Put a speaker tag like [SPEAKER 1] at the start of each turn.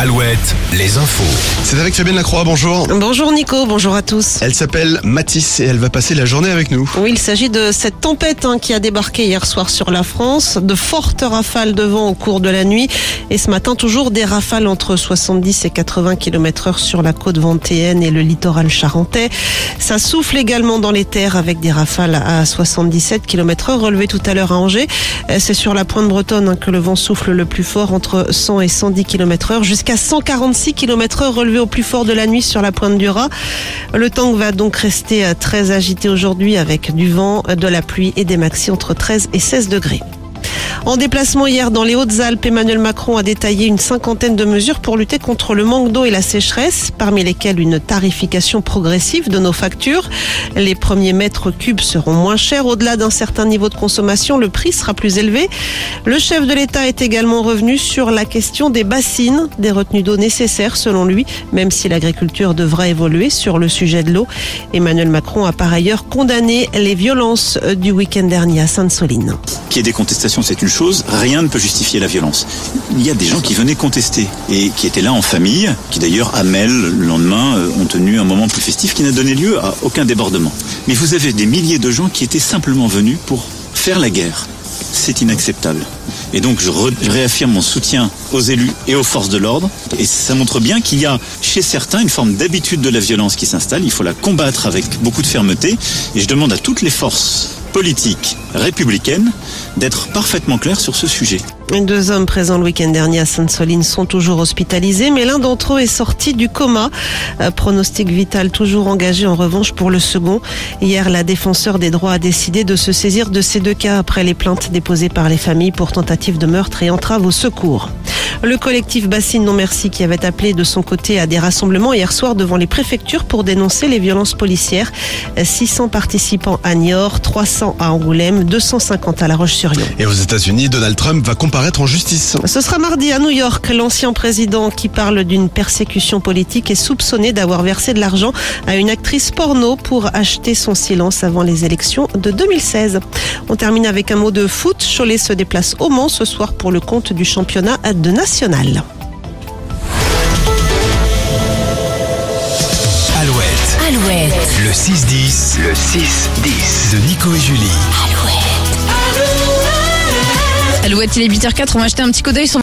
[SPEAKER 1] Alouette, les infos.
[SPEAKER 2] C'est avec Fabienne Lacroix, bonjour.
[SPEAKER 3] Bonjour Nico, bonjour à tous.
[SPEAKER 2] Elle s'appelle Mathis et elle va passer la journée avec nous.
[SPEAKER 3] Oui, il s'agit de cette tempête hein, qui a débarqué hier soir sur la France. De fortes rafales de vent au cours de la nuit. Et ce matin, toujours des rafales entre 70 et 80 km heure sur la côte ventéenne et le littoral charentais. Ça souffle également dans les terres avec des rafales à 77 km heure relevées tout à l'heure à Angers. Euh, C'est sur la pointe bretonne hein, que le vent souffle le plus fort entre 100 et 110 km heure jusqu'à 146 km heure relevé au plus fort de la nuit sur la pointe du Raz. Le temps va donc rester euh, très agité aujourd'hui avec du vent, de la pluie et des maxi entre 13 et 16 degrés. En déplacement hier dans les Hautes-Alpes, Emmanuel Macron a détaillé une cinquantaine de mesures pour lutter contre le manque d'eau et la sécheresse, parmi lesquelles une tarification progressive de nos factures. Les premiers mètres cubes seront moins chers. Au-delà d'un certain niveau de consommation, le prix sera plus élevé. Le chef de l'État est également revenu sur la question des bassines, des retenues d'eau nécessaires selon lui, même si l'agriculture devra évoluer sur le sujet de l'eau. Emmanuel Macron a par ailleurs condamné les violences du week-end dernier à Sainte-Soline.
[SPEAKER 4] Qu'il y ait des contestations, c'est une chose, rien ne peut justifier la violence. Il y a des gens qui venaient contester et qui étaient là en famille, qui d'ailleurs à Mel, le lendemain, euh, ont tenu un moment plus festif qui n'a donné lieu à aucun débordement. Mais vous avez des milliers de gens qui étaient simplement venus pour faire la guerre. C'est inacceptable. Et donc je, réaffirme mon soutien aux élus et aux forces de l'ordre. Et ça montre bien qu'il y a chez certains une forme d'habitude de la violence qui s'installe. Il faut la combattre avec beaucoup de fermeté. Et je demande à toutes les forces politiques républicaines d'être parfaitement claires sur ce sujet.
[SPEAKER 3] Deux hommes présents le week-end dernier à Sainte-Soline sont toujours hospitalisés, mais l'un d'entre eux est sorti du coma. Pronostic vital toujours engagé en revanche pour le second. Hier, la défenseur des droits a décidé de se saisir de ces deux cas après les plaintes déposées par les familles pour tentative de meurtre et entrave au secours. Le collectif Bassine Non Merci qui avait appelé de son côté à des rassemblements hier soir devant les préfectures pour dénoncer les violences policières. 600 participants à Niort, 300 à Angoulême, 250 à La Roche-sur-Yon.
[SPEAKER 2] Et aux États-Unis, Donald Trump va comparaître en justice.
[SPEAKER 3] Ce sera mardi à New York. L'ancien président qui parle d'une persécution politique est soupçonné d'avoir versé de l'argent à une actrice porno pour acheter son silence avant les élections de 2016. On termine avec un mot de foot. Cholet se déplace au Mans ce soir pour le compte du championnat de
[SPEAKER 1] Alouette,
[SPEAKER 5] Alouette,
[SPEAKER 1] le 6-10. Le 6-10 de Nico et Julie.
[SPEAKER 5] Alouette, il est 8h04, on va jeter un petit coup d'œil sur